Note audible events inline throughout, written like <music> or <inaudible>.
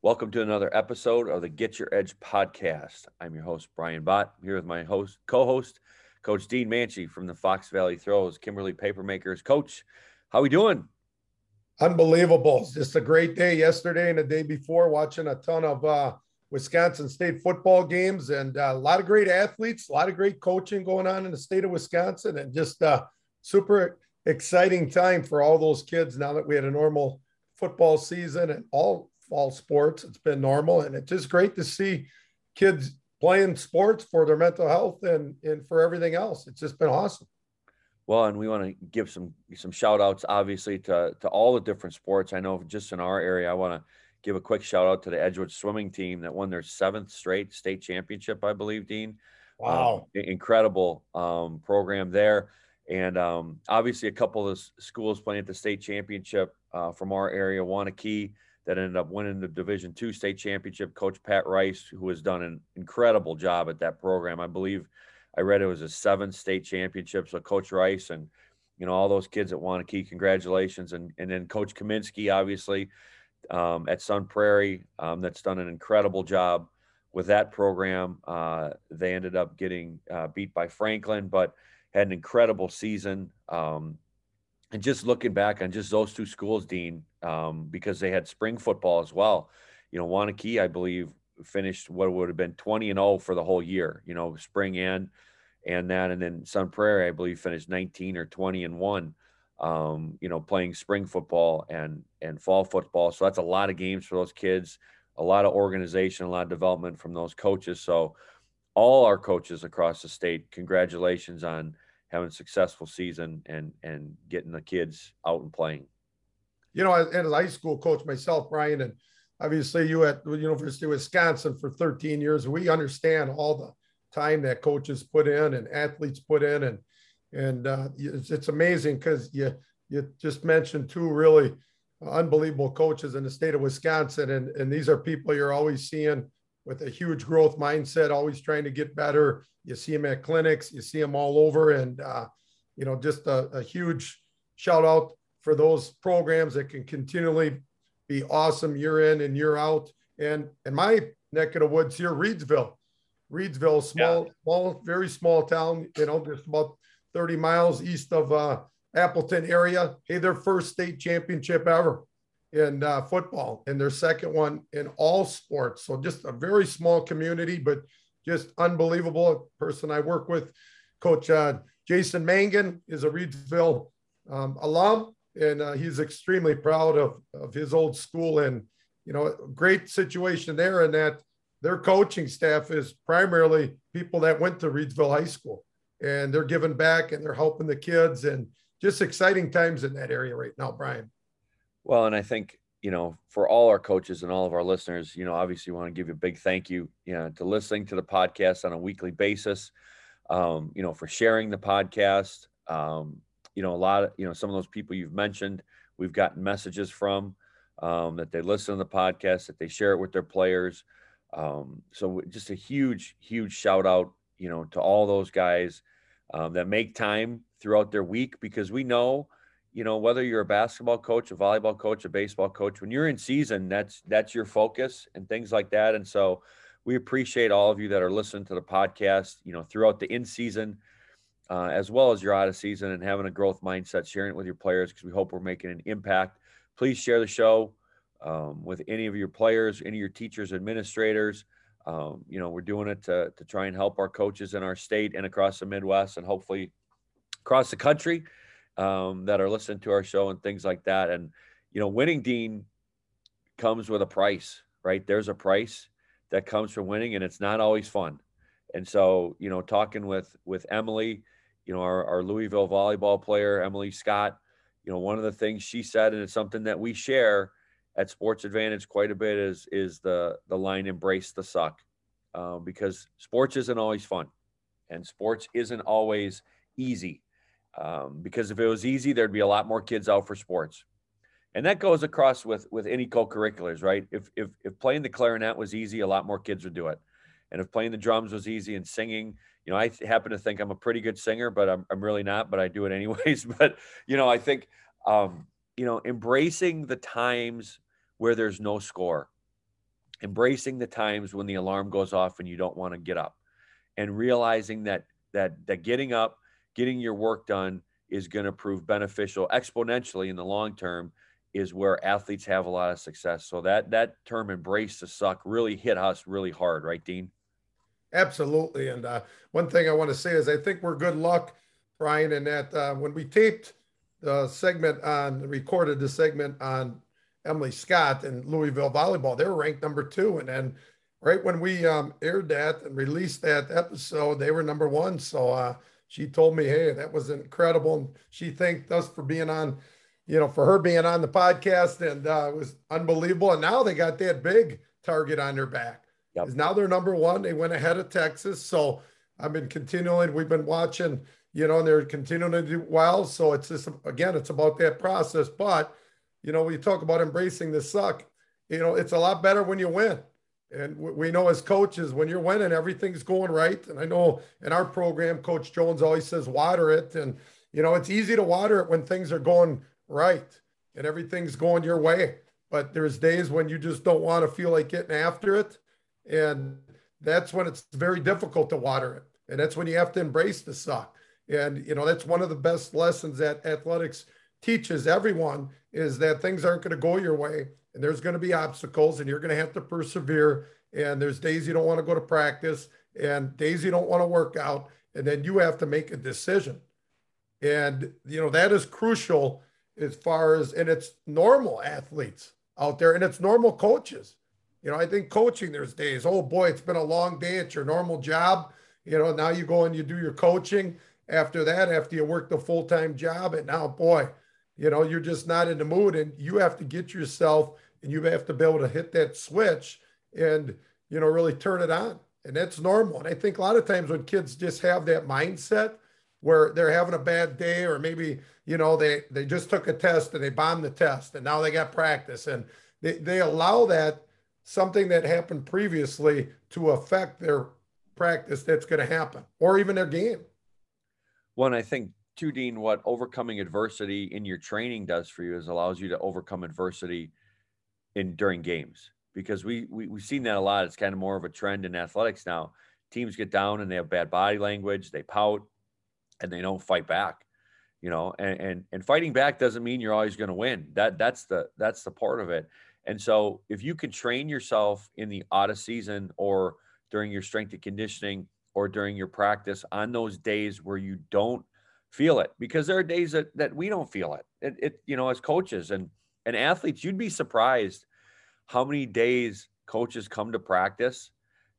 Welcome to another episode of the Get Your Edge podcast. I'm your host, Brian Bott. I'm here with my host, co-host, Coach Dean Manchi from the Fox Valley Throws, Kimberly Papermakers. Coach, how are we doing? Unbelievable. It's just a great day yesterday and the day before watching a ton of uh, Wisconsin State football games and uh, a lot of great athletes, a lot of great coaching going on in the state of Wisconsin and just uh, super exciting time for all those kids now that we had a normal football season and all fall sports. It's been normal, and it's just great to see kids playing sports for their mental health and and for everything else. It's just been awesome. Well, and we want to give some some shout outs, obviously, to to all the different sports. I know just in our area, I want to give a quick shout out to the Edgewood swimming team that won their seventh straight state championship, I believe, Dean. Wow. Um, incredible um, program there. And um, obviously, a couple of schools playing at the state championship uh, from our area, Waunakee that ended up winning the Division two state championship. Coach Pat Rice, who has done an incredible job at that program. I believe I read it was a seven state championship. So Coach Rice and you know all those kids at Waunakee, congratulations, and and then Coach Kaminski, obviously um, at Sun Prairie, um, that's done an incredible job with that program. Uh, they ended up getting uh, beat by Franklin, but had an incredible season. Um, and just looking back on just those two schools, Dean, um, because they had spring football as well. You know, Waunakee, I believe, finished what would have been 20 and 0 for the whole year, you know, spring and and that. And then Sun Prairie, I believe, finished 19 or 20 and one, um, you know, playing spring football and and fall football. So that's a lot of games for those kids, a lot of organization, a lot of development from those coaches. So all our coaches across the state, congratulations on having a successful season and and getting the kids out and playing. You know, as, as a high school coach myself, Brian, and obviously you at the University of Wisconsin for 13 years, we understand all the time that coaches put in and athletes put in, and and uh, it's, it's amazing because you you just mentioned two really unbelievable coaches in the state of Wisconsin, and and these are people you're always seeing with a huge growth mindset, always trying to get better. You see them at clinics, you see them all over, and uh, you know, just a, a, huge shout out for those programs that can continually be awesome year in and year out. And in my neck of the woods here, Reedsville, Reedsville, small, yeah. small, very small town. You know, just about 30 miles east of uh, Appleton area. Hey, their first state championship ever in uh, football and their second one in all sports. So just a very small community, but just unbelievable. A person I work with, Coach uh, Jason Mangan, is a Reedsville um, alum, and uh, he's extremely proud of, of his old school. And you know, great situation there, in that their coaching staff is primarily people that went to Reedsville High School, and they're giving back and they're helping the kids, and just exciting times in that area right now, Brian. Well, and I think you know for all our coaches and all of our listeners, you know, obviously want to give you a big thank you, you know, to listening to the podcast on a weekly basis. Um, you know, for sharing the podcast. Um, you know, a lot of you know some of those people you've mentioned, we've gotten messages from um, that they listen to the podcast, that they share it with their players. Um, so just a huge, huge shout out, you know, to all those guys um, that make time throughout their week because we know you know whether you're a basketball coach a volleyball coach a baseball coach when you're in season that's that's your focus and things like that and so we appreciate all of you that are listening to the podcast you know throughout the in season uh, as well as your out of season and having a growth mindset sharing it with your players because we hope we're making an impact please share the show um, with any of your players any of your teachers administrators um, you know we're doing it to, to try and help our coaches in our state and across the midwest and hopefully across the country um, that are listening to our show and things like that. And, you know, winning Dean comes with a price, right? There's a price that comes from winning and it's not always fun. And so, you know, talking with, with Emily, you know, our, our Louisville volleyball player, Emily Scott, you know, one of the things she said, and it's something that we share at Sports Advantage quite a bit is, is the, the line embrace the suck uh, because sports isn't always fun and sports isn't always easy um, because if it was easy, there'd be a lot more kids out for sports. And that goes across with with any co-curriculars, right? If if if playing the clarinet was easy, a lot more kids would do it. And if playing the drums was easy and singing, you know, I happen to think I'm a pretty good singer, but I'm I'm really not, but I do it <laughs> anyways. but you know, I think um, you know, embracing the times where there's no score. embracing the times when the alarm goes off and you don't want to get up and realizing that that that getting up getting your work done is going to prove beneficial exponentially in the long term is where athletes have a lot of success so that that term embrace the suck really hit us really hard right dean absolutely and uh, one thing i want to say is i think we're good luck brian in that uh, when we taped the segment on recorded the segment on Emily Scott and Louisville volleyball. They were ranked number two, and then right when we um, aired that and released that episode, they were number one. So uh, she told me, "Hey, that was incredible." And she thanked us for being on, you know, for her being on the podcast, and uh, it was unbelievable. And now they got that big target on their back. Yep. Now they're number one. They went ahead of Texas. So I've been continuing. We've been watching, you know, and they're continuing to do well. So it's just again, it's about that process, but you know, we talk about embracing the suck, you know, it's a lot better when you win. And we know as coaches, when you're winning, everything's going right. And I know in our program, Coach Jones always says, water it. And, you know, it's easy to water it when things are going right and everything's going your way. But there's days when you just don't want to feel like getting after it. And that's when it's very difficult to water it. And that's when you have to embrace the suck. And, you know, that's one of the best lessons that athletics teaches everyone is that things aren't going to go your way and there's going to be obstacles and you're going to have to persevere and there's days you don't want to go to practice and days you don't want to work out and then you have to make a decision and you know that is crucial as far as and it's normal athletes out there and it's normal coaches you know i think coaching there's days oh boy it's been a long day at your normal job you know now you go and you do your coaching after that after you work the full-time job and now boy you know, you're just not in the mood and you have to get yourself and you have to be able to hit that switch and, you know, really turn it on. And that's normal. And I think a lot of times when kids just have that mindset where they're having a bad day or maybe, you know, they, they just took a test and they bombed the test and now they got practice and they, they allow that something that happened previously to affect their practice that's going to happen or even their game. One, I think too, Dean, what overcoming adversity in your training does for you is allows you to overcome adversity in during games because we, we we've seen that a lot. It's kind of more of a trend in athletics now. Teams get down and they have bad body language, they pout, and they don't fight back. You know, and and, and fighting back doesn't mean you're always going to win. That that's the that's the part of it. And so if you can train yourself in the out of season or during your strength and conditioning or during your practice on those days where you don't – feel it because there are days that, that we don't feel it. it. It, you know, as coaches and and athletes, you'd be surprised how many days coaches come to practice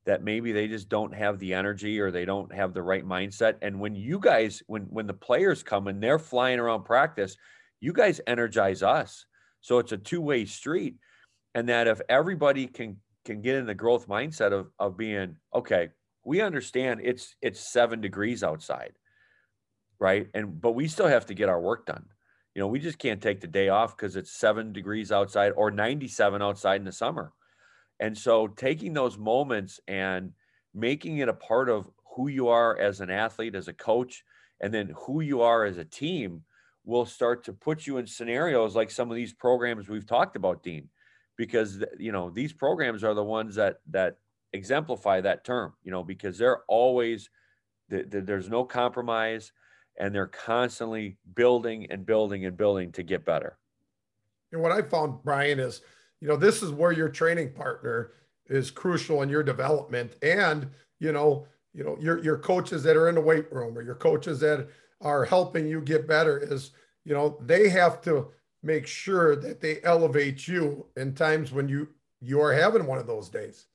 that maybe they just don't have the energy or they don't have the right mindset. And when you guys, when when the players come and they're flying around practice, you guys energize us. So it's a two-way street. And that if everybody can can get in the growth mindset of of being okay, we understand it's it's seven degrees outside right? And but we still have to get our work done. You know, we just can't take the day off because it's seven degrees outside or 97 outside in the summer. And so taking those moments and making it a part of who you are as an athlete, as a coach, and then who you are as a team will start to put you in scenarios like some of these programs we've talked about, Dean, because you know these programs are the ones that that exemplify that term. You know, because they're always there's no compromise and they're constantly building and building and building to get better. And what I found, Brian, is you know this is where your training partner is crucial in your development, and you know you know your your coaches that are in the weight room or your coaches that are helping you get better is you know they have to make sure that they elevate you in times when you you are having one of those days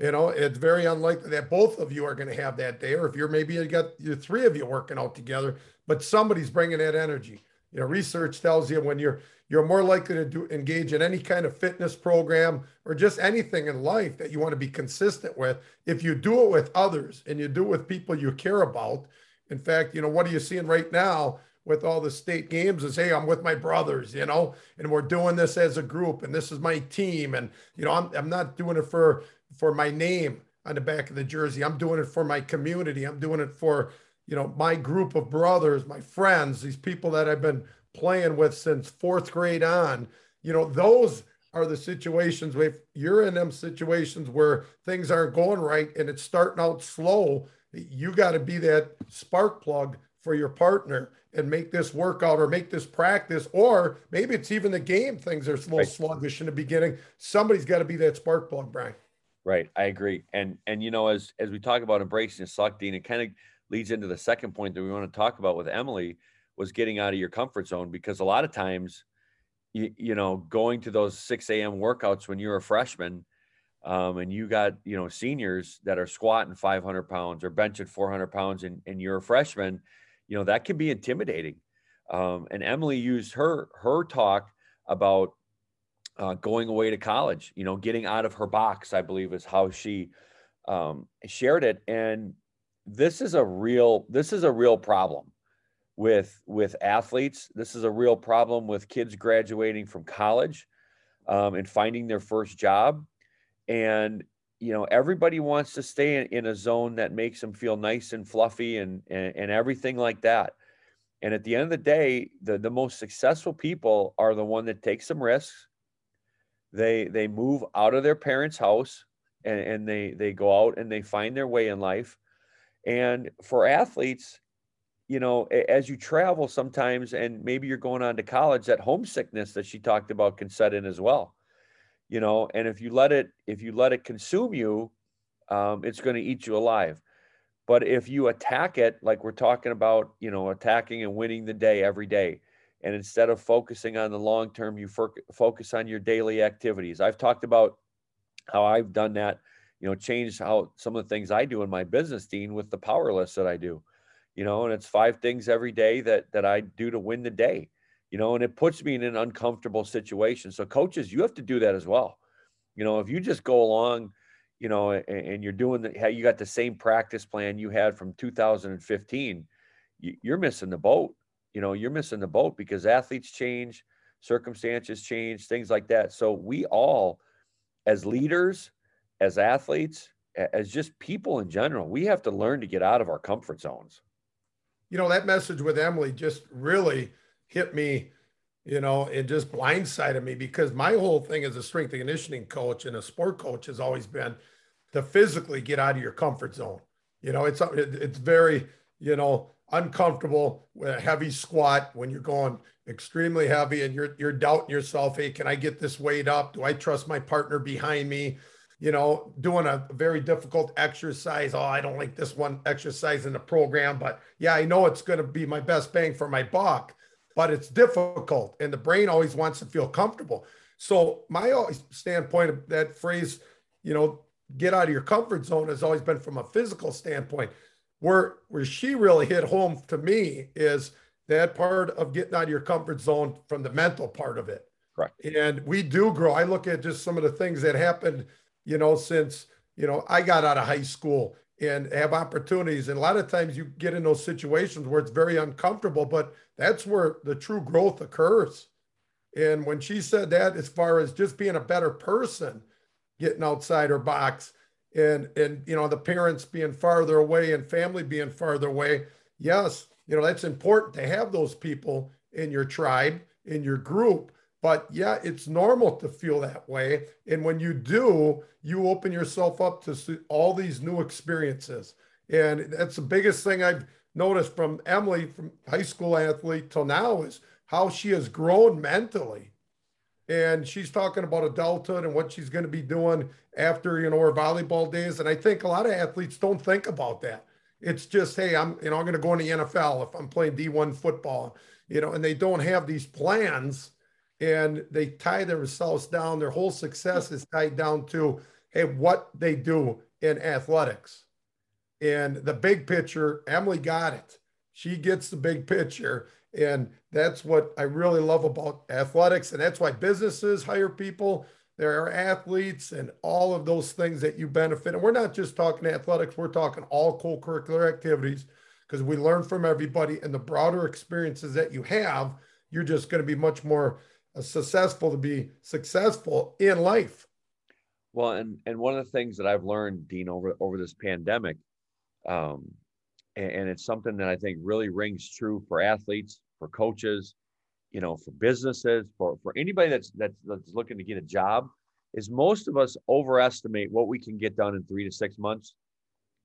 you know, it's very unlikely that both of you are going to have that day, or if you're maybe you got you three of you working out together, but somebody's bringing that energy. You know, research tells you when you're you're more likely to do engage in any kind of fitness program or just anything in life that you want to be consistent with. If you do it with others and you do it with people you care about, in fact, you know, what are you seeing right now? With all the state games is hey i'm with my brothers you know and we're doing this as a group and this is my team and you know i'm, I'm not doing it for for my name on the back of the jersey. I'm doing it for my community. I'm doing it for, you know, my group of brothers, my friends, these people that I've been playing with since fourth grade on. You know, those are the situations where you're in them situations where things aren't going right and it's starting out slow. You got to be that spark plug for your partner and make this workout or make this practice, or maybe it's even the game. Things are a little right. sluggish in the beginning. Somebody's got to be that spark plug, Brian. Right, I agree. And and you know, as as we talk about embracing the suck, Dean, it kind of leads into the second point that we want to talk about with Emily was getting out of your comfort zone because a lot of times, you, you know, going to those 6 a.m. workouts when you're a freshman, um, and you got you know seniors that are squatting 500 pounds or benching 400 pounds, and, and you're a freshman, you know that can be intimidating. Um, and Emily used her her talk about uh, going away to college, you know, getting out of her box, I believe is how she um, shared it. And this is a real, this is a real problem with, with athletes. This is a real problem with kids graduating from college um, and finding their first job. And, you know, everybody wants to stay in, in a zone that makes them feel nice and fluffy and, and, and everything like that. And at the end of the day, the, the most successful people are the one that take some risks, they they move out of their parents' house and, and they they go out and they find their way in life. And for athletes, you know, as you travel sometimes, and maybe you're going on to college, that homesickness that she talked about can set in as well. You know, and if you let it if you let it consume you, um, it's going to eat you alive. But if you attack it, like we're talking about, you know, attacking and winning the day every day, and instead of focusing on the long term you focus on your daily activities i've talked about how i've done that you know changed how some of the things i do in my business dean with the power list that i do you know and it's five things every day that that i do to win the day you know and it puts me in an uncomfortable situation. So coaches you have to do that as well. You know if you just go along you know and, and you're doing the you got the same practice plan you had from 2015 you're missing the boat. You know you're missing the boat because athletes change circumstances change things like that. So we all as leaders as athletes as just people in general we have to learn to get out of our comfort zones. You know that message with emily just really hit me you know and just blindsided me because my whole thing as a strength and conditioning coach and a sport coach has always been to physically get out of your comfort zone. You know it's it's very you know uncomfortable with a heavy squat when you're going extremely heavy and you're you're doubting yourself hey can i get this weight up? Do i trust my partner behind me? You know doing a very difficult exercise. Oh i don't like this one exercise in the program but yeah i know it's going to be my best bang for my buck but it's difficult and the brain always wants to feel comfortable so my standpoint of that phrase you know get out of your comfort zone has always been from a physical standpoint where where she really hit home to me is that part of getting out of your comfort zone from the mental part of it. Right. And we do grow. I look at just some of the things that happened, you know, since you know I got out of high school and have opportunities. And a lot of times you get in those situations where it's very uncomfortable, but that's where the true growth occurs. And when she said that, as far as just being a better person, getting outside her box, and and you know the parents being farther away and family being farther away yes you know that's important to have those people in your tribe in your group but yeah it's normal to feel that way. And when you do you open yourself up to all these new experiences. And that's the biggest thing i've noticed from emily from high school athlete till now is how she has grown mentally. And she's talking about adulthood and what she's going to be doing after you know her volleyball days. And i think a lot of athletes don't think about that. It's just hey i'm you know i'm going to go in the nfl if i'm playing d1 football you know and they don't have these plans and they tie themselves down their whole success is tied down to hey what they do in athletics and the big picture emily got it she gets the big picture and that's what I really love about athletics. And that's why businesses hire people. There are athletes and all of those things that you benefit. And we're not just talking athletics, we're talking all co curricular activities because we learn from everybody. And the broader experiences that you have, you're just going to be much more successful to be successful in life. Well, and and one of the things that I've learned, Dean, over over this pandemic, um, and, and it's something that I think really rings true for athletes, for coaches, you know, for businesses, for for anybody that's that's that's looking to get a job, is most of us overestimate what we can get done in three to six months.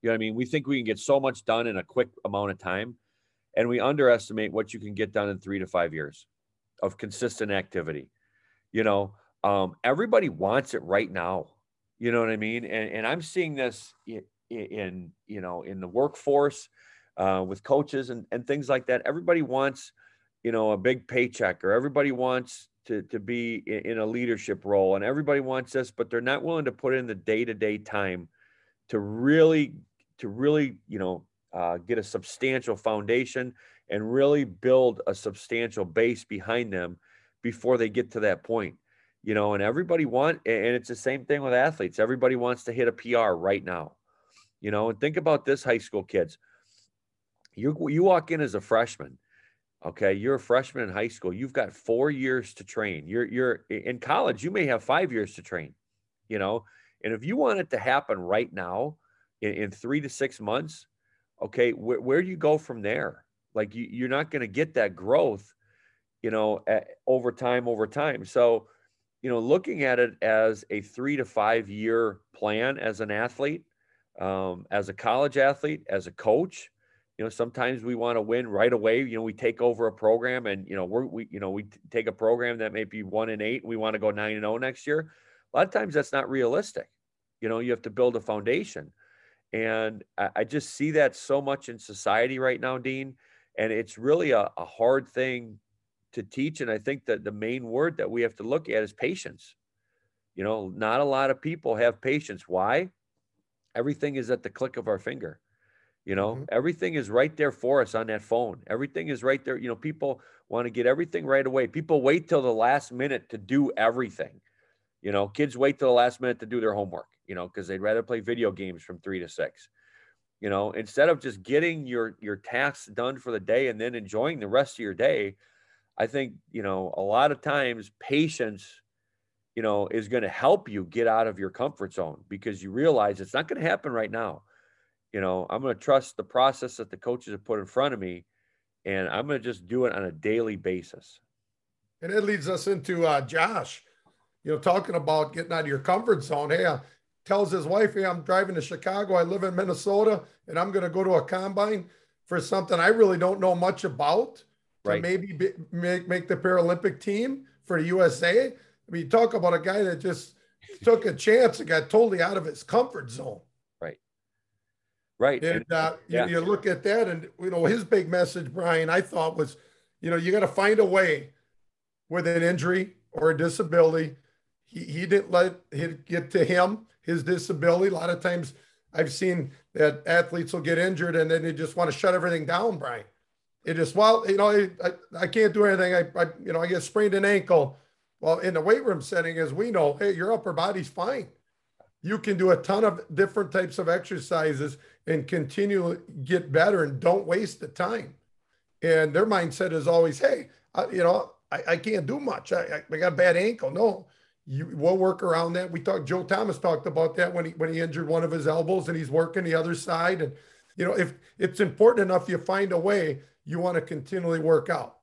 You know what I mean? We think we can get so much done in a quick amount of time, and we underestimate what you can get done in three to five years of consistent activity. You know, um, everybody wants it right now. You know what I mean? And and I'm seeing this in, in you know in the workforce uh, with coaches and and things like that. Everybody wants you know a big paycheck or everybody wants to to be in a leadership role and everybody wants this but they're not willing to put in the day-to-day time to really to really you know uh, get a substantial foundation and really build a substantial base behind them before they get to that point you know and everybody want and it's the same thing with athletes everybody wants to hit a pr right now you know and think about this high school kids you you walk in as a freshman Okay, you're a freshman in high school. You've got four years to train. You're you're in college. You may have five years to train. You know, and if you want it to happen right now, in, in three to six months, okay, where, where do you go from there? Like you, you're not going to get that growth, you know, at, over time, over time. So, you know, looking at it as a three to five year plan as an athlete, um, as a college athlete, as a coach, you know sometimes we want to win right away. You know we take over a program and you know we're we you know we take a program that may be one and eight we want to go nine and zero oh next year. A lot of times that's not realistic. You know you have to build a foundation. And i, I just see that so much in society right now dean and it's really a, a hard thing to teach and i think that the main word that we have to look at is patience you know not a lot of people have patience why everything is at the click of our finger you know, mm-hmm. everything is right there for us on that phone. Everything is right there. You know, people want to get everything right away. People wait till the last minute to do everything. You know, kids wait till the last minute to do their homework, you know, because they'd rather play video games from three to six. You know, instead of just getting your your tasks done for the day and then enjoying the rest of your day, I think, you know, a lot of times patience, you know, is going to help you get out of your comfort zone because you realize it's not going to happen right now you know, I'm going to trust the process that the coaches have put in front of me, and I'm going to just do it on a daily basis. And it leads us into uh, Josh, you know, talking about getting out of your comfort zone. Hey, uh, tells his wife, "Hey, I'm driving to Chicago. I live in Minnesota, and I'm going to go to a combine for something I really don't know much about right. to maybe be, make make the Paralympic team for the USA." I mean, talk about a guy that just took a chance and got totally out of his comfort zone. Right. Right. And, uh, yeah. you, you, look at that, and you know his big message, Brian, I thought was, you know, you got to find a way with an injury or a disability. He he didn't let it get to him his disability. A lot of times, I've seen that athletes will get injured and then they just want to shut everything down, Brian. It just well, you know, I, I can't do anything. I, I you know I get sprained an ankle. Well, in the weight room setting, as we know, hey, your upper body's fine. You can do a ton of different types of exercises and continue to get better and don't waste the time. And their mindset is always, hey, I, you know, I, I, can't do much. I, I, got a bad ankle. No, you will work around that. We talked. Joe Thomas talked about that when he when he injured one of his elbows and he's working the other side. And you know, if it's important enough, you find a way. You want to continually work out.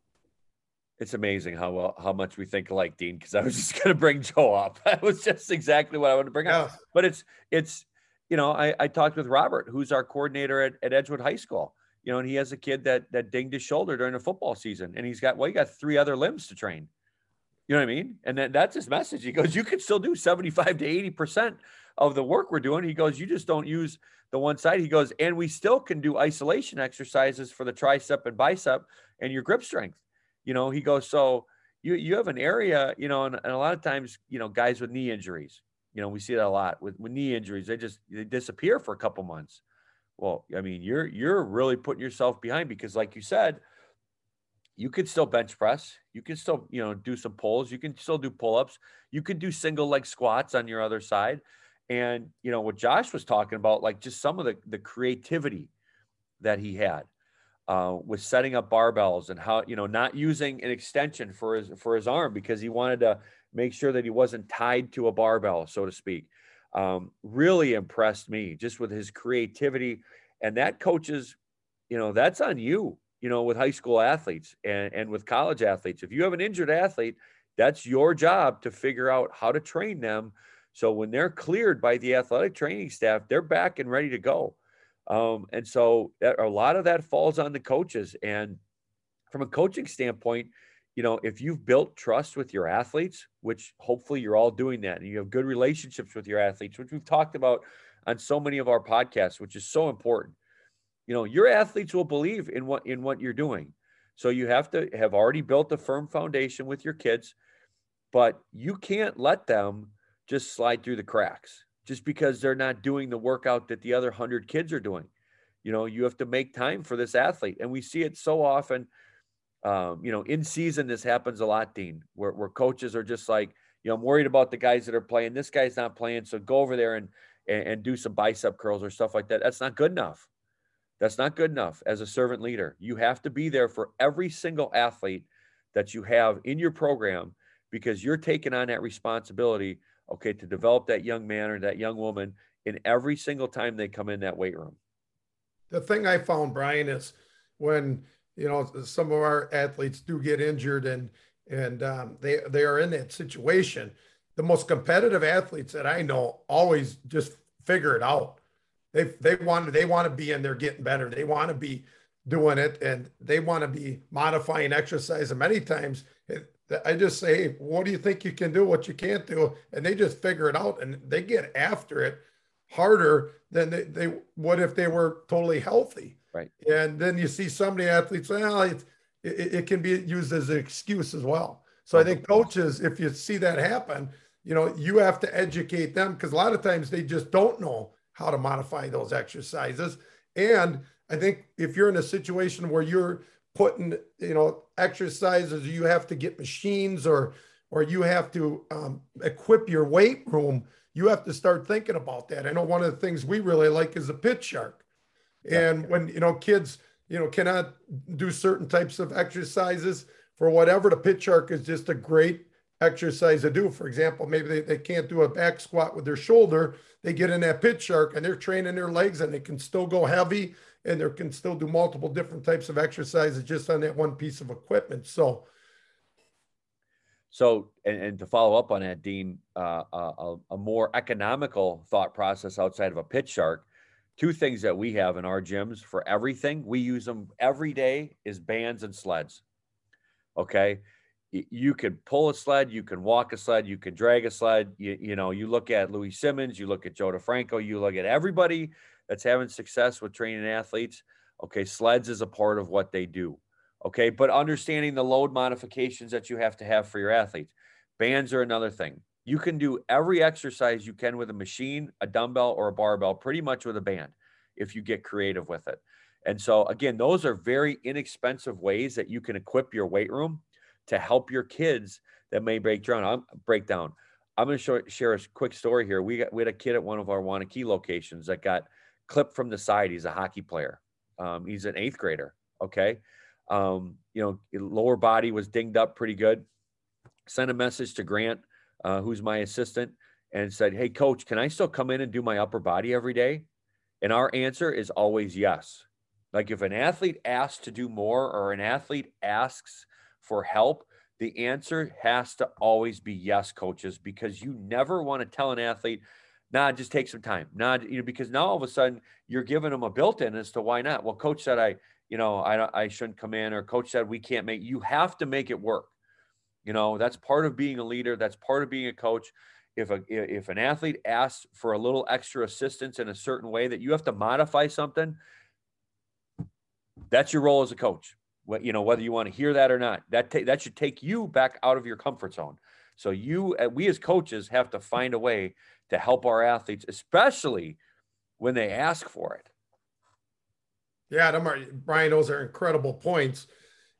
It's amazing how well how much we think alike, Dean. Because I was <laughs> just going to bring Joe up. <laughs> That was just exactly what I wanted to bring up. But it's it's you know, I, I talked with Robert, who's our coordinator at, at Edgewood High School. You know, and he has a kid that that dinged his shoulder during the football season, and he's got well, he got three other limbs to train. You know what I mean? And then that's his message. He goes, you can still do 75 to 80 percent of the work we're doing. He goes, you just don't use the one side. He goes, and we still can do isolation exercises for the tricep and bicep and your grip strength. You know, he goes, so you you have an area, you know, and, and a lot of times, you know, guys with knee injuries, you know, we see that a lot with, with knee injuries. They just they disappear for a couple months. Well, I mean, you're you're really putting yourself behind because, like you said, you could still bench press. You can still, you know, do some pulls. You can still do pull-ups. You could do single leg squats on your other side. And you know what Josh was talking about, like just some of the the creativity that he had uh, with setting up barbells and how you know not using an extension for his for his arm because he wanted to make sure that he wasn't tied to a barbell, so to speak. Um, really impressed me just with his creativity. And that coaches, you know, that's on you. You know, with high school athletes and, and with college athletes. If you have an injured athlete, that's your job to figure out how to train them. So when they're cleared by the athletic training staff, they're back and ready to go. Um, and so that, a lot of that falls on the coaches. And from a coaching standpoint, you know, if you've built trust with your athletes, which hopefully you're all doing that, and you have good relationships with your athletes, which we've talked about on so many of our podcasts, which is so important. You know, your athletes will believe in what in what you're doing. So you have to have already built a firm foundation with your kids, but you can't let them just slide through the cracks just because they're not doing the workout that the other 100 kids are doing. You know, you have to make time for this athlete. And we see it so often. Um, you know, in season, this happens a lot, Dean, where, where coaches are just like, you know, I'm worried about the guys that are playing. This guy's not playing. So go over there and, and, and do some bicep curls or stuff like that. That's not good enough. That's not good enough as a servant leader. You have to be there for every single athlete that you have in your program because you're taking on that responsibility, okay, to develop that young man or that young woman in every single time they come in that weight room. The thing I found, Brian, is when you know some of our athletes do get injured and and um, they they are in that situation. The most competitive athletes that I know always just figure it out. They they want to they want to be in there getting better. They want to be doing it and they want to be modifying exercise. And many times it, I just say, what do you think you can do? What you can't do? And they just figure it out and they get after it harder than they, they would if they were totally healthy. Right. And then you see so many athletes, well, it, it, it can be used as an excuse as well. So I think coaches, if you see that happen, you know, you have to educate them because a lot of times they just don't know how to modify those exercises. And I think if you're in a situation where you're putting, you know, exercises, you have to get machines or or you have to um, equip your weight room. You have to start thinking about that. I know one of the things we really like is a Pit Shark, and when you know kids, you know, cannot do certain types of exercises for whatever, the Pit Shark is just a great exercise to do. For example, maybe they, they can't do a back squat with their shoulder. They get in that Pit Shark and they're training their legs and they can still go heavy and they can still do multiple different types of exercises just on that one piece of equipment. So, so and, and to follow up on that, Dean, uh, uh a, a more economical thought process outside of a Pit Shark. Two things that we have in our gyms for everything, we use them every day is bands and sleds. Okay you can pull a sled, you can walk a sled, you can drag a sled. You, you know, you look at Louie Simmons, you look at Joe DeFranco, you look at everybody that's having success with training athletes. Okay, sleds is a part of what they do. Okay, but understanding the load modifications that you have to have for your athletes. Bands are another thing. You can do every exercise you can with a machine, a dumbbell, or a barbell, pretty much with a band if you get creative with it. And so, again, those are very inexpensive ways that you can equip your weight room to help your kids that may break down. I'm break down. I'm going to share a quick story here. We got we had a kid at one of our Waunakee locations that got clipped from the side. He's a hockey player. Um, he's an eighth grader. Okay, um, you know, lower body was dinged up pretty good. Sent a message to Grant, uh, who's my assistant, and said, "Hey, coach, can I still come in and do my upper body every day?" And our answer is always yes. Like if an athlete asks to do more, or an athlete asks for help, the answer has to always be yes, coaches, because you never want to tell an athlete, nah, just take some time. Nah, you know, because now all of a sudden you're giving them a built-in as to why not. Well, coach said I, you know, I I shouldn't come in, or coach said we can't make. You have to make it work. You know, that's part of being a leader. That's part of being a coach. If a if an athlete asks for a little extra assistance in a certain way that you have to modify something, that's your role as a coach what you know whether you want to hear that or not that ta- that should take you back out of your comfort zone. So you uh, we as coaches have to find a way to help our athletes especially when they ask for it. Yeah are, brian those are incredible points.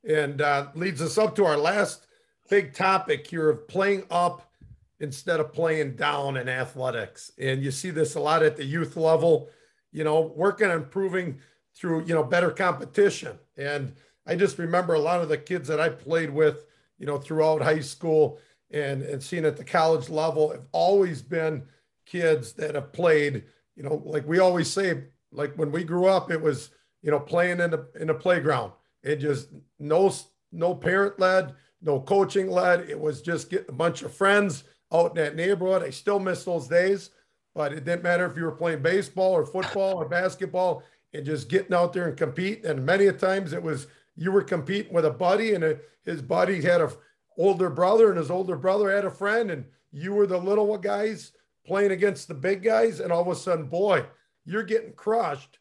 And uh, leads us up to our last big topic here of playing up instead of playing down in athletics. And you see this a lot at the youth level you know working on improving through you know better competition. And I just remember a lot of the kids that I played with, you know, throughout high school and, and seeing at the college level have always been kids that have played, you know, like we always say, like when we grew up, it was, you know, playing in the in the playground. It just no no parent led, no coaching led. It was just getting a bunch of friends out in that neighborhood. I still miss those days, but it didn't matter if you were playing baseball or football or basketball and just getting out there and compete. And many a times it was you were competing with a buddy and a, his buddy had a older brother and his older brother had a friend and you were the little guys playing against the big guys and all of a sudden boy you're getting crushed.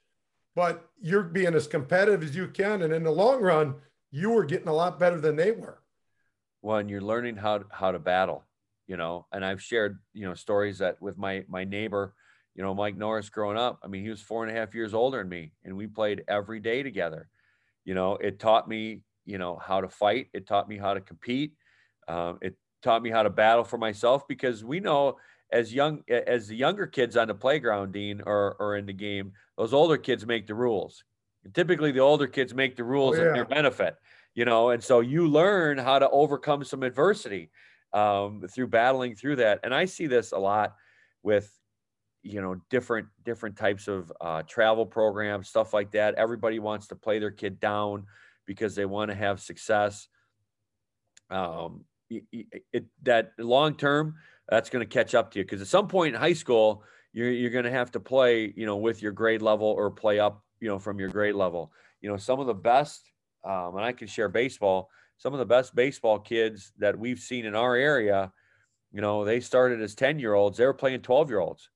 But you're being as competitive as you can and in the long run you were getting a lot better than they were. Well and you're learning how how to battle you know and i've shared you know stories that with my my neighbor you know mike norris growing up i mean he was four and a half years older than me and we played every day together you know it taught me you know how to fight it taught me how to compete um, it taught me how to battle for myself because we know as young as the younger kids on the playground, Dean, or or in the game, those older kids make the rules. And typically, the older kids make the rules oh, yeah. at their benefit, you know, and so you learn how to overcome some adversity um, through battling through that. And I see this a lot with you know different different types of uh, travel programs, stuff like that. Everybody wants to play their kid down because they want to have success. Um, it, it, that long term, that's going to catch up to you because at some point in high school, you're you're going to have to play, you know, with your grade level or play up, you know, from your grade level. You know, some of the best, um, and I can share baseball. Some of the best baseball kids that we've seen in our area, you know, they started as ten year olds. They were playing twelve year olds.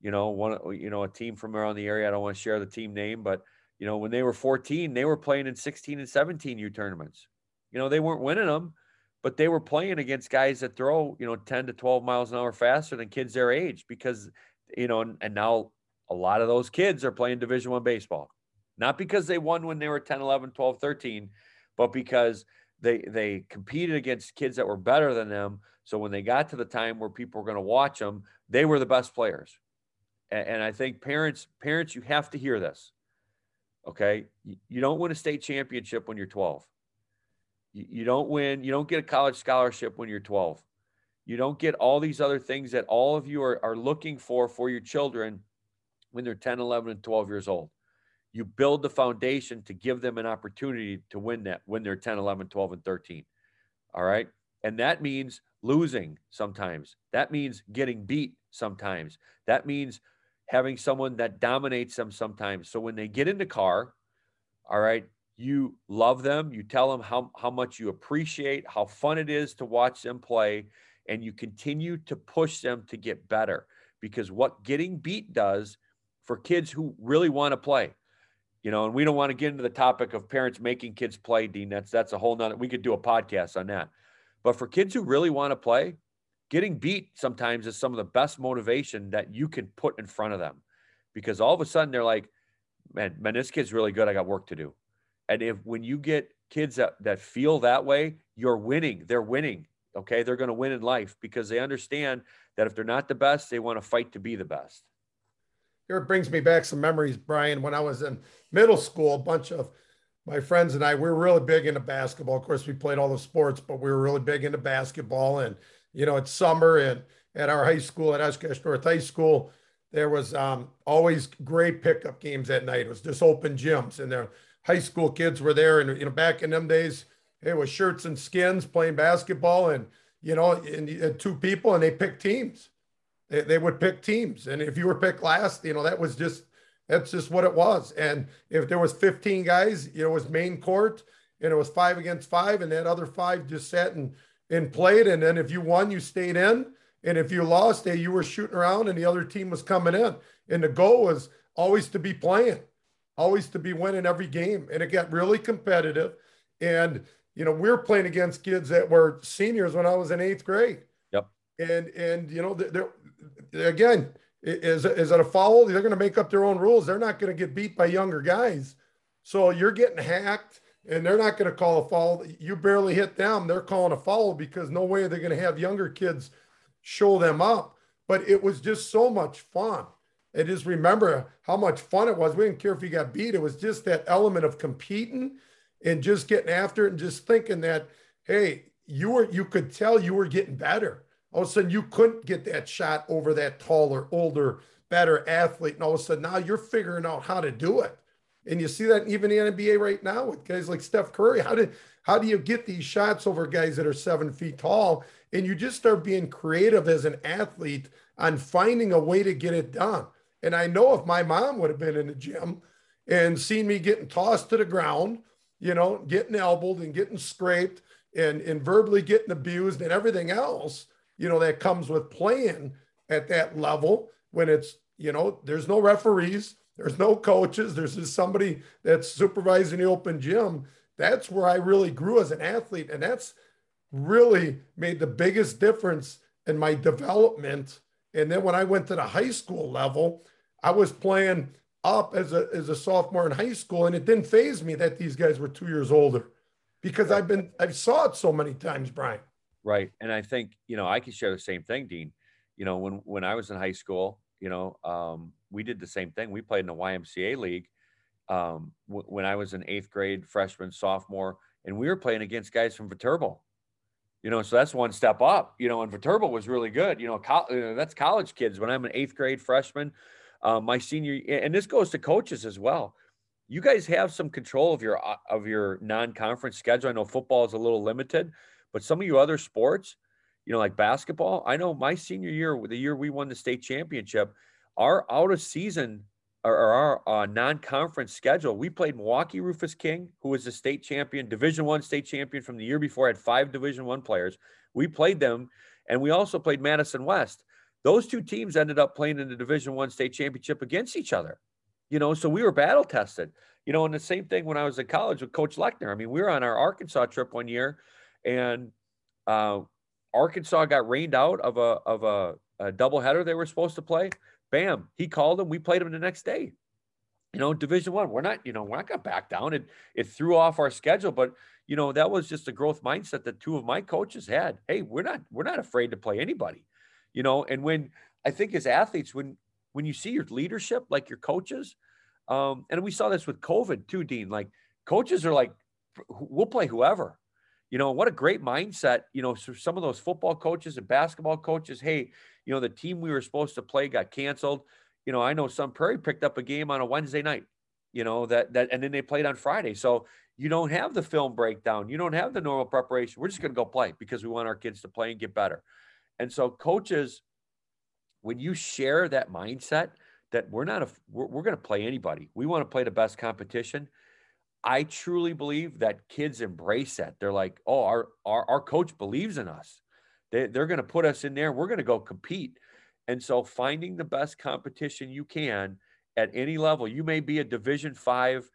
You know, one, uh, you know, a team from around the area. I don't want to share the team name, but you know, when they were 14, they were playing in 16 and 17 U tournaments. You know, they weren't winning them, but they were playing against guys that throw, you know, 10 to 12 miles an hour faster than kids their age because, you know, and, and now a lot of those kids are playing division one baseball, not because they won when they were 10, 11, 12, 13, but because they, they competed against kids that were better than them. So when they got to the time where people were going to watch them, they were the best players. And, and I think parents, parents, you have to hear this. Okay. You don't win a state championship when you're 12 you don't win, you don't get a college scholarship when you're 12. You don't get all these other things that all of you are, are looking for for your children when they're 10, 11, and 12 years old. You build the foundation to give them an opportunity to win that when they're 10, 11, 12, and 13. All right. And that means losing sometimes. That means getting beat sometimes. That means having someone that dominates them sometimes. So when they get in the car, all right, you love them, you tell them how, how much you appreciate, how fun it is to watch them play, and you continue to push them to get better. Because what getting beat does for kids who really want to play, you know, and we don't want to get into the topic of parents making kids play, Dean. That's that's a whole nother we could do a podcast on that. But for kids who really want to play, getting beat sometimes is some of the best motivation that you can put in front of them. Because all of a sudden they're like, man, man, this kid's really good. I got work to do. And if when you get kids that, that feel that way, you're winning. They're winning. Okay. They're going to win in life because they understand that if they're not the best, they want to fight to be the best. Here it brings me back some memories, Brian. When I was in middle school, a bunch of my friends and I, we were really big into basketball. Of course, we played all the sports, but we were really big into basketball. And, you know, it's summer and at our high school, at Oshkosh North High School, there was um, always great pickup games at night. It was just open gyms and their high school kids were there. And, you know, back in them days, it was shirts and skins playing basketball and, you know, and you had two people and they picked teams. They, they would pick teams. And if you were picked last, you know, that was just, that's just what it was. And if there was 15 guys, you know, it was main court and it was five against five and that other five just sat and, and played. And then if you won, you stayed in. And if you lost, hey, you were shooting around and the other team was coming in. And the goal was always to be playing always to be winning every game. And it got really competitive. And, you know, we are playing against kids that were seniors when I was in eighth grade. Yep. And, and, you know, they're, they're again, is, is it a foul? They're going to make up their own rules. They're not going to get beat by younger guys. So you're getting hacked and they're not going to call a foul. You barely hit them. They're calling a foul because no way they're going to have younger kids show them up. But it was just so much fun and just remember how much fun it was. We didn't care if you got beat. It was just that element of competing and just getting after it and just thinking that, hey, you were you could tell you were getting better. All of a sudden you couldn't get that shot over that taller, older, better athlete. And all of a sudden now you're figuring out how to do it. And you see that even in the NBA right now with guys like Steph Curry. How did how do you get these shots over guys that are seven feet tall? And you just start being creative as an athlete on finding a way to get it done. And I know if my mom would have been in the gym and seen me getting tossed to the ground, you know, getting elbowed and getting scraped and, and verbally getting abused and everything else, you know, that comes with playing at that level when it's, you know, there's no referees, there's no coaches, there's just somebody that's supervising the open gym. That's where I really grew as an athlete. And that's really made the biggest difference in my development. And then when I went to the high school level, I was playing up as a as a sophomore in high school, and it didn't phase me that these guys were two years older because I've been I've saw it so many times, Brian. Right, and I think you know I can share the same thing, Dean. You know, when when I was in high school, you know, um, we did the same thing. We played in the YMCA league um, w- when I was in eighth grade, freshman, sophomore, and we were playing against guys from Viterbo. You know, so that's one step up. You know, and Viterbo was really good. You know, co- that's college kids. When I'm an eighth grade freshman, uh, my senior, and this goes to coaches as well. You guys have some control of your uh, of your non-conference schedule. I know football is a little limited, but some of you other sports, you know, like basketball. I know my senior year, the year we won the state championship, our out of season or, our uh, non-conference schedule, we played Milwaukee Rufus King, who was a state champion, Division One state champion from the year before, had five Division One players. We played them, and we also played Madison West. Those two teams ended up playing in the division one state championship against each other you know so we were battle tested you know and the same thing when i was in college with coach lechner. I mean we were on our arkansas trip one year and uh, arkansas got rained out of a of a, a doubleheader they were supposed to play bam he called him. we played him the next day. You know division one we're not you know we're not gonna back down. It it threw off our schedule but you know that was just a growth mindset that two of my coaches had. Hey we're not we're not afraid to play anybody you know? And when i think as athletes when when you see your leadership like your coaches um and we saw this with covid too dean like coaches are like we'll play whoever. You know what a great mindset you know so some of those football coaches and basketball coaches hey you know the team we were supposed to play got canceled you know i know Sun Prairie picked up a game on a wednesday night you know that that and then they played on friday so you don't have the film breakdown you don't have the normal preparation we're just going to go play because we want our kids to play and get better and so coaches, when you share that mindset that we're not a we're, we're going to play anybody, we want to play the best competition. I truly believe that kids embrace that. They're like, oh, our our, our coach believes in us. They, they're going to put us in there. We're going to go compete. And so finding the best competition you can at any level, you may be a division five,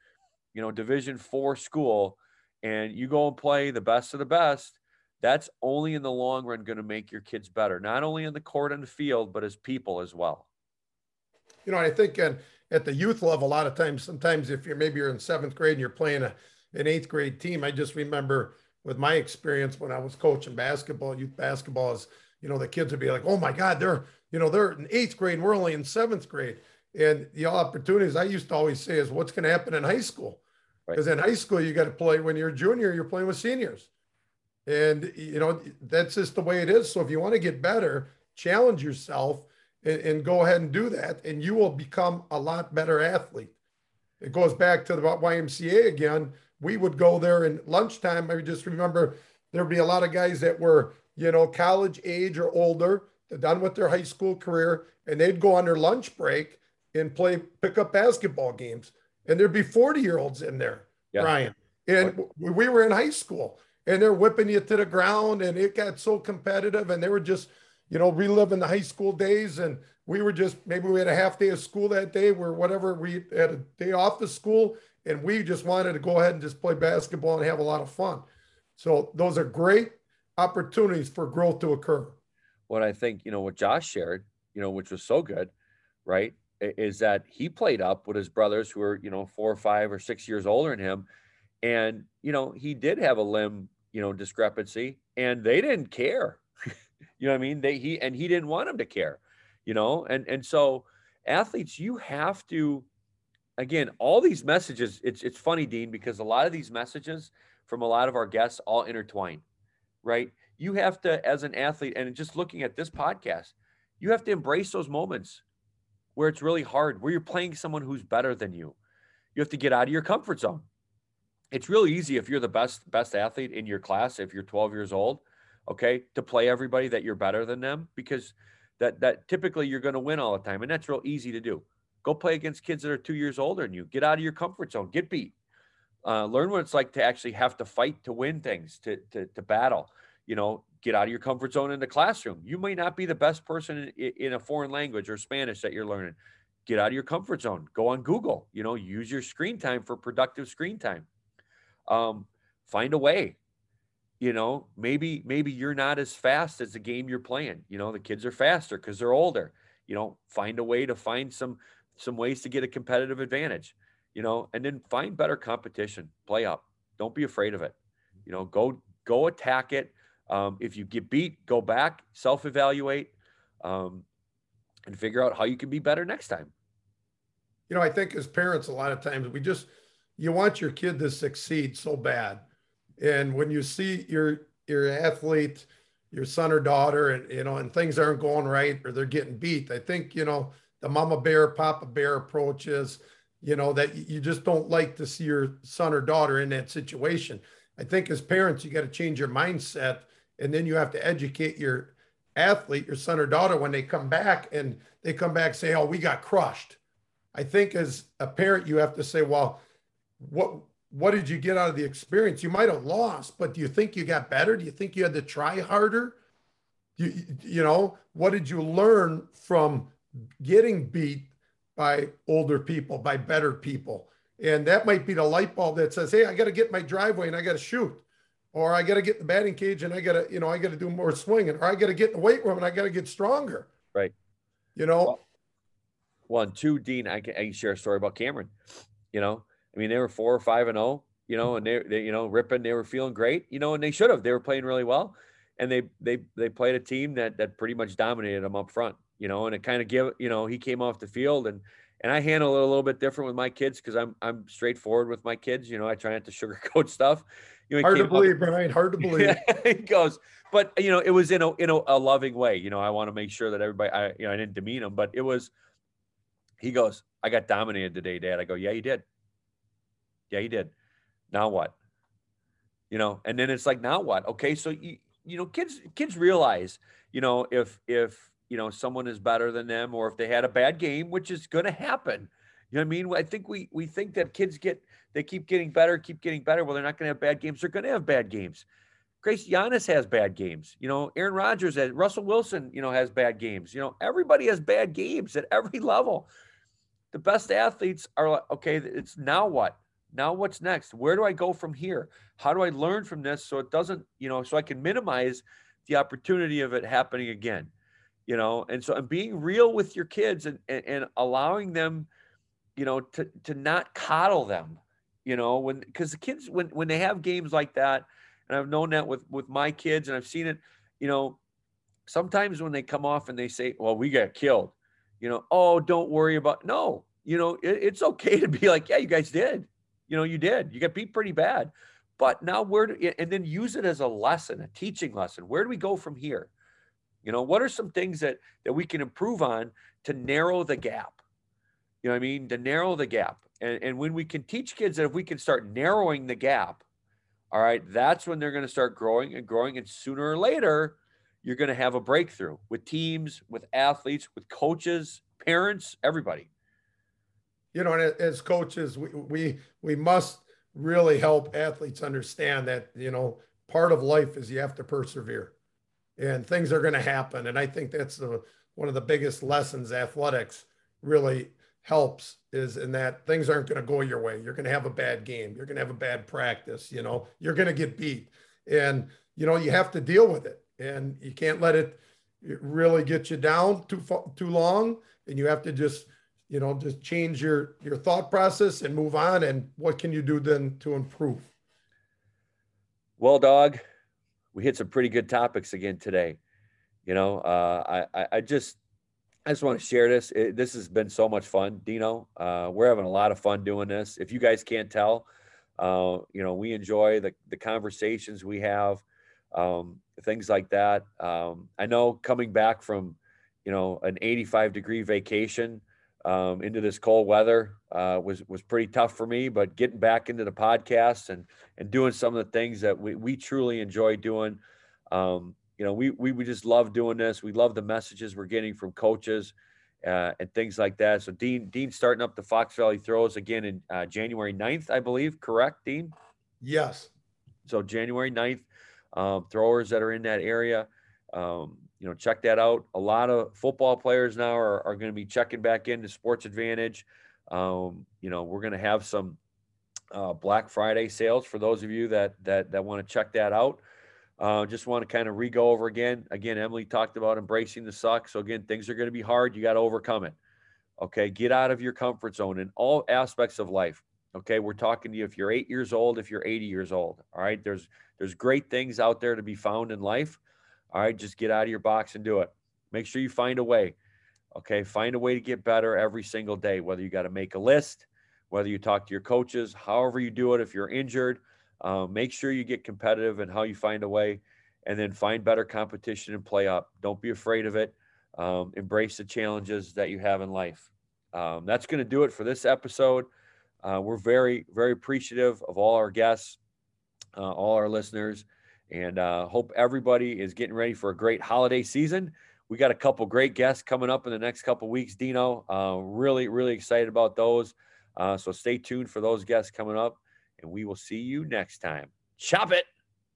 you know, division four school, and you go and play the best of the best that's only in the long run going to make your kids better, not only in the court and the field, but as people as well. You know, I think at, at the youth level, a lot of times, sometimes if you're maybe you're in seventh grade and you're playing a, an eighth grade team, I just remember with my experience when I was coaching basketball, youth basketball is, you know, the kids would be like, oh my God, they're, you know, they're in eighth grade we're only in seventh grade. And the opportunities I used to always say is what's going to happen in high school? Because right. in high school, you got to play when you're a junior, you're playing with seniors. And, you know, that's just the way it is. So if you want to get better, challenge yourself and, and, go ahead and do that, and you will become a lot better athlete. It goes back to the YMCA again. We would go there in lunchtime. I just remember there'd be a lot of guys that were, you know, college age or older, they're done with their high school career, and they'd go on their lunch break and play pickup basketball games. And there'd be 40 year olds in there, yeah. Brian. And we were in high school and they're whipping you to the ground and it got so competitive and they were just you know reliving the high school days and we were just maybe we had a half day of school that day where whatever we had a day off of school and we just wanted to go ahead and just play basketball and have a lot of fun so those are great opportunities for growth to occur what i think you know what josh shared you know which was so good right is that he played up with his brothers who were you know four or five or six years older than him and you know he did have a limb you know, discrepancy, and they didn't care. <laughs> you know what I mean? They he and he didn't want them to care, you know, and and so athletes, you have to again, all these messages, it's it's funny, Dean, because a lot of these messages from a lot of our guests all intertwine, right? You have to, as an athlete, and just looking at this podcast, you have to embrace those moments where it's really hard, where you're playing someone who's better than you. you have to get out of your comfort zone. It's really easy if you're the best best athlete in your class, if you're 12 years old, okay, to play everybody that you're better than them because that that typically you're going to win all the time, and that's real easy to do. Go play against kids that are two years older than you. Get out of your comfort zone. Get beat. Uh, learn what it's like to actually have to fight to win things, to, to, to battle. You know, get out of your comfort zone in the classroom. You may not be the best person in, in a foreign language or Spanish that you're learning. Get out of your comfort zone. Go on Google. You know, use your screen time for productive screen time. Um, find a way. You know, maybe maybe you're not as fast as the game you're playing. You know, the kids are faster because they're older. You know, find a way to find some some ways to get a competitive advantage you know, and then find better competition, play up. Don't be afraid of it. You know, go go attack it. Um, if you get beat, go back, self-evaluate, um, and figure out how you can be better next time. You know, I think as parents, a lot of times we just you want your kid to succeed so bad, and when you see your your athlete, your son or daughter, and you know, and things aren't going right or they're getting beat, I think you know the mama bear, papa bear approach is you know, that you just don't like to see your son or daughter in that situation. I think as parents, you got to change your mindset and then you have to educate your athlete, your son or daughter, when they come back and they come back say, Oh, we got crushed. I think as a parent, you have to say, Well, what what did you get out of the experience? You might have lost, but do you think you got better? Do you think you had to try harder? You, you know, what did you learn from getting beat by older people, by better people. And that might be the light bulb that says, hey, I got to get my driveway and I got to shoot. Or I got to get the batting cage and I got to, you know, I got to do more swinging. Or I got to get in the weight room and I got to get stronger. Right. You know? Well, one, two, Dean, I can, I can share a story about Cameron. You know, I mean, they were four or five and oh, you know, and they, they, you know, ripping, they were feeling great, you know, and they should have. They were playing really well. And they they they played a team that that pretty much dominated them up front you know, and it kind of give, you know, he came off the field and, and I handle it a little bit different with my kids because I'm I'm straightforward with my kids. You know, I try not to <laughs> sugarcoat stuff. You know, hard to believe, Brian. Hard to <laughs> believe. <laughs> he goes, but you know, it was in a in a, a loving way. You know, I want to make sure that everybody, I you know, I didn't demean him, but it was. He goes, I got dominated today, Dad. I go, yeah, you did. Yeah, you did. Now what? You know, and then it's like, now what? Okay, so you you know, kids kids realize, you know, if if you know someone is better than them or if they had a bad game which is going to happen. You know what i mean? I think we we think that kids get they keep getting better keep getting better. Well they're not going to have bad games. They're going to have bad games. Grace Giannis has bad games. You know aaron rodgers has russell wilson you know has bad games. You know everybody has bad games at every <laughs> level. The best athletes are like okay it's now what? Now what's next? Where do i go from here? How do i learn from this so it doesn't you know so i can minimize the opportunity of it happening again you know and so and being real with your kids and, and, and allowing them you know to to not coddle them you know when because the kids when when they have games like that and i've known that with with my kids and i've seen it you know sometimes when they come off and they say well we got killed you know oh don't worry about no you know it, it's okay to be like yeah you guys did. You know you did. You got beat pretty bad. But now where do and then use it as a lesson a teaching lesson. Where do we go from here you know, what are some things that that we can improve on to narrow the gap? You know I mean? To narrow the gap. And, and when we can teach kids that if we can start narrowing the gap, all right, that's when they're going to start growing and growing. And sooner or later, you're going to have a breakthrough with teams, with athletes, with coaches, parents, everybody. You know, and as coaches, we, we, we must really help athletes understand that, you know, part of life is you have to persevere and things are going to happen. And I think that's the, one of the biggest lessons athletics really helps is in that things aren't going to go your way. You're going to have a bad game. You're going to have a bad practice. You know, you're going to get beat, and you know you have to deal with it, and you can't let it really get you down too too long. And you have to just you know just change your your thought process and move on. And what can you do then to improve? Well, dog, we hit some pretty good topics again today. You know, uh, I, I just I just want to share this. It, this has been so much fun, Dino. Uh, we're having a lot of fun doing this. If you guys can't tell, uh, you know, we enjoy the the conversations we have, um, things like that. Um, I know coming back from, you know, an 85 degree vacation um, into this cold weather uh, was was pretty tough for me. But getting back into the podcast and and doing some of the things that we, we truly enjoy doing. Um, you know, we, we we just love doing this. We love the messages we're getting from coaches uh, and things like that. So Dean Dean starting up the Fox Valley throws again in uh, January 9th, I believe. Correct, Dean? Yes. So January 9th, um, throwers that are in that area, um, you know, check that out. A lot of football players now are, are going to be checking back into Sports Advantage. Um, you know, we're going to have some uh, Black Friday sales for those of you that that that want to check that out. Uh, just want to kind of re-go over again. Again, Emily talked about embracing the suck. So again, things are going to be hard. You got to overcome it. Okay, get out of your comfort zone in all aspects of life. Okay, we're talking to you if you're eight years old, if you're 80 years old. All right, there's there's great things out there to be found in life. All right, just get out of your box and do it. Make sure you find a way. Okay, find a way to get better every single day. Whether you got to make a list, whether you talk to your coaches, however you do it. If you're injured, uh, make sure you get competitive and how you find a way, and then find better competition and play up. Don't be afraid of it. Um, embrace the challenges that you have in life. Um, that's going to do it for this episode. Uh, we're very, very appreciative of all our guests, uh, all our listeners, and uh, hope everybody is getting ready for a great holiday season. We got a couple great guests coming up in the next couple weeks, Dino. Uh, really, really excited about those. Uh, so stay tuned for those guests coming up and we will see you next time. Chop it.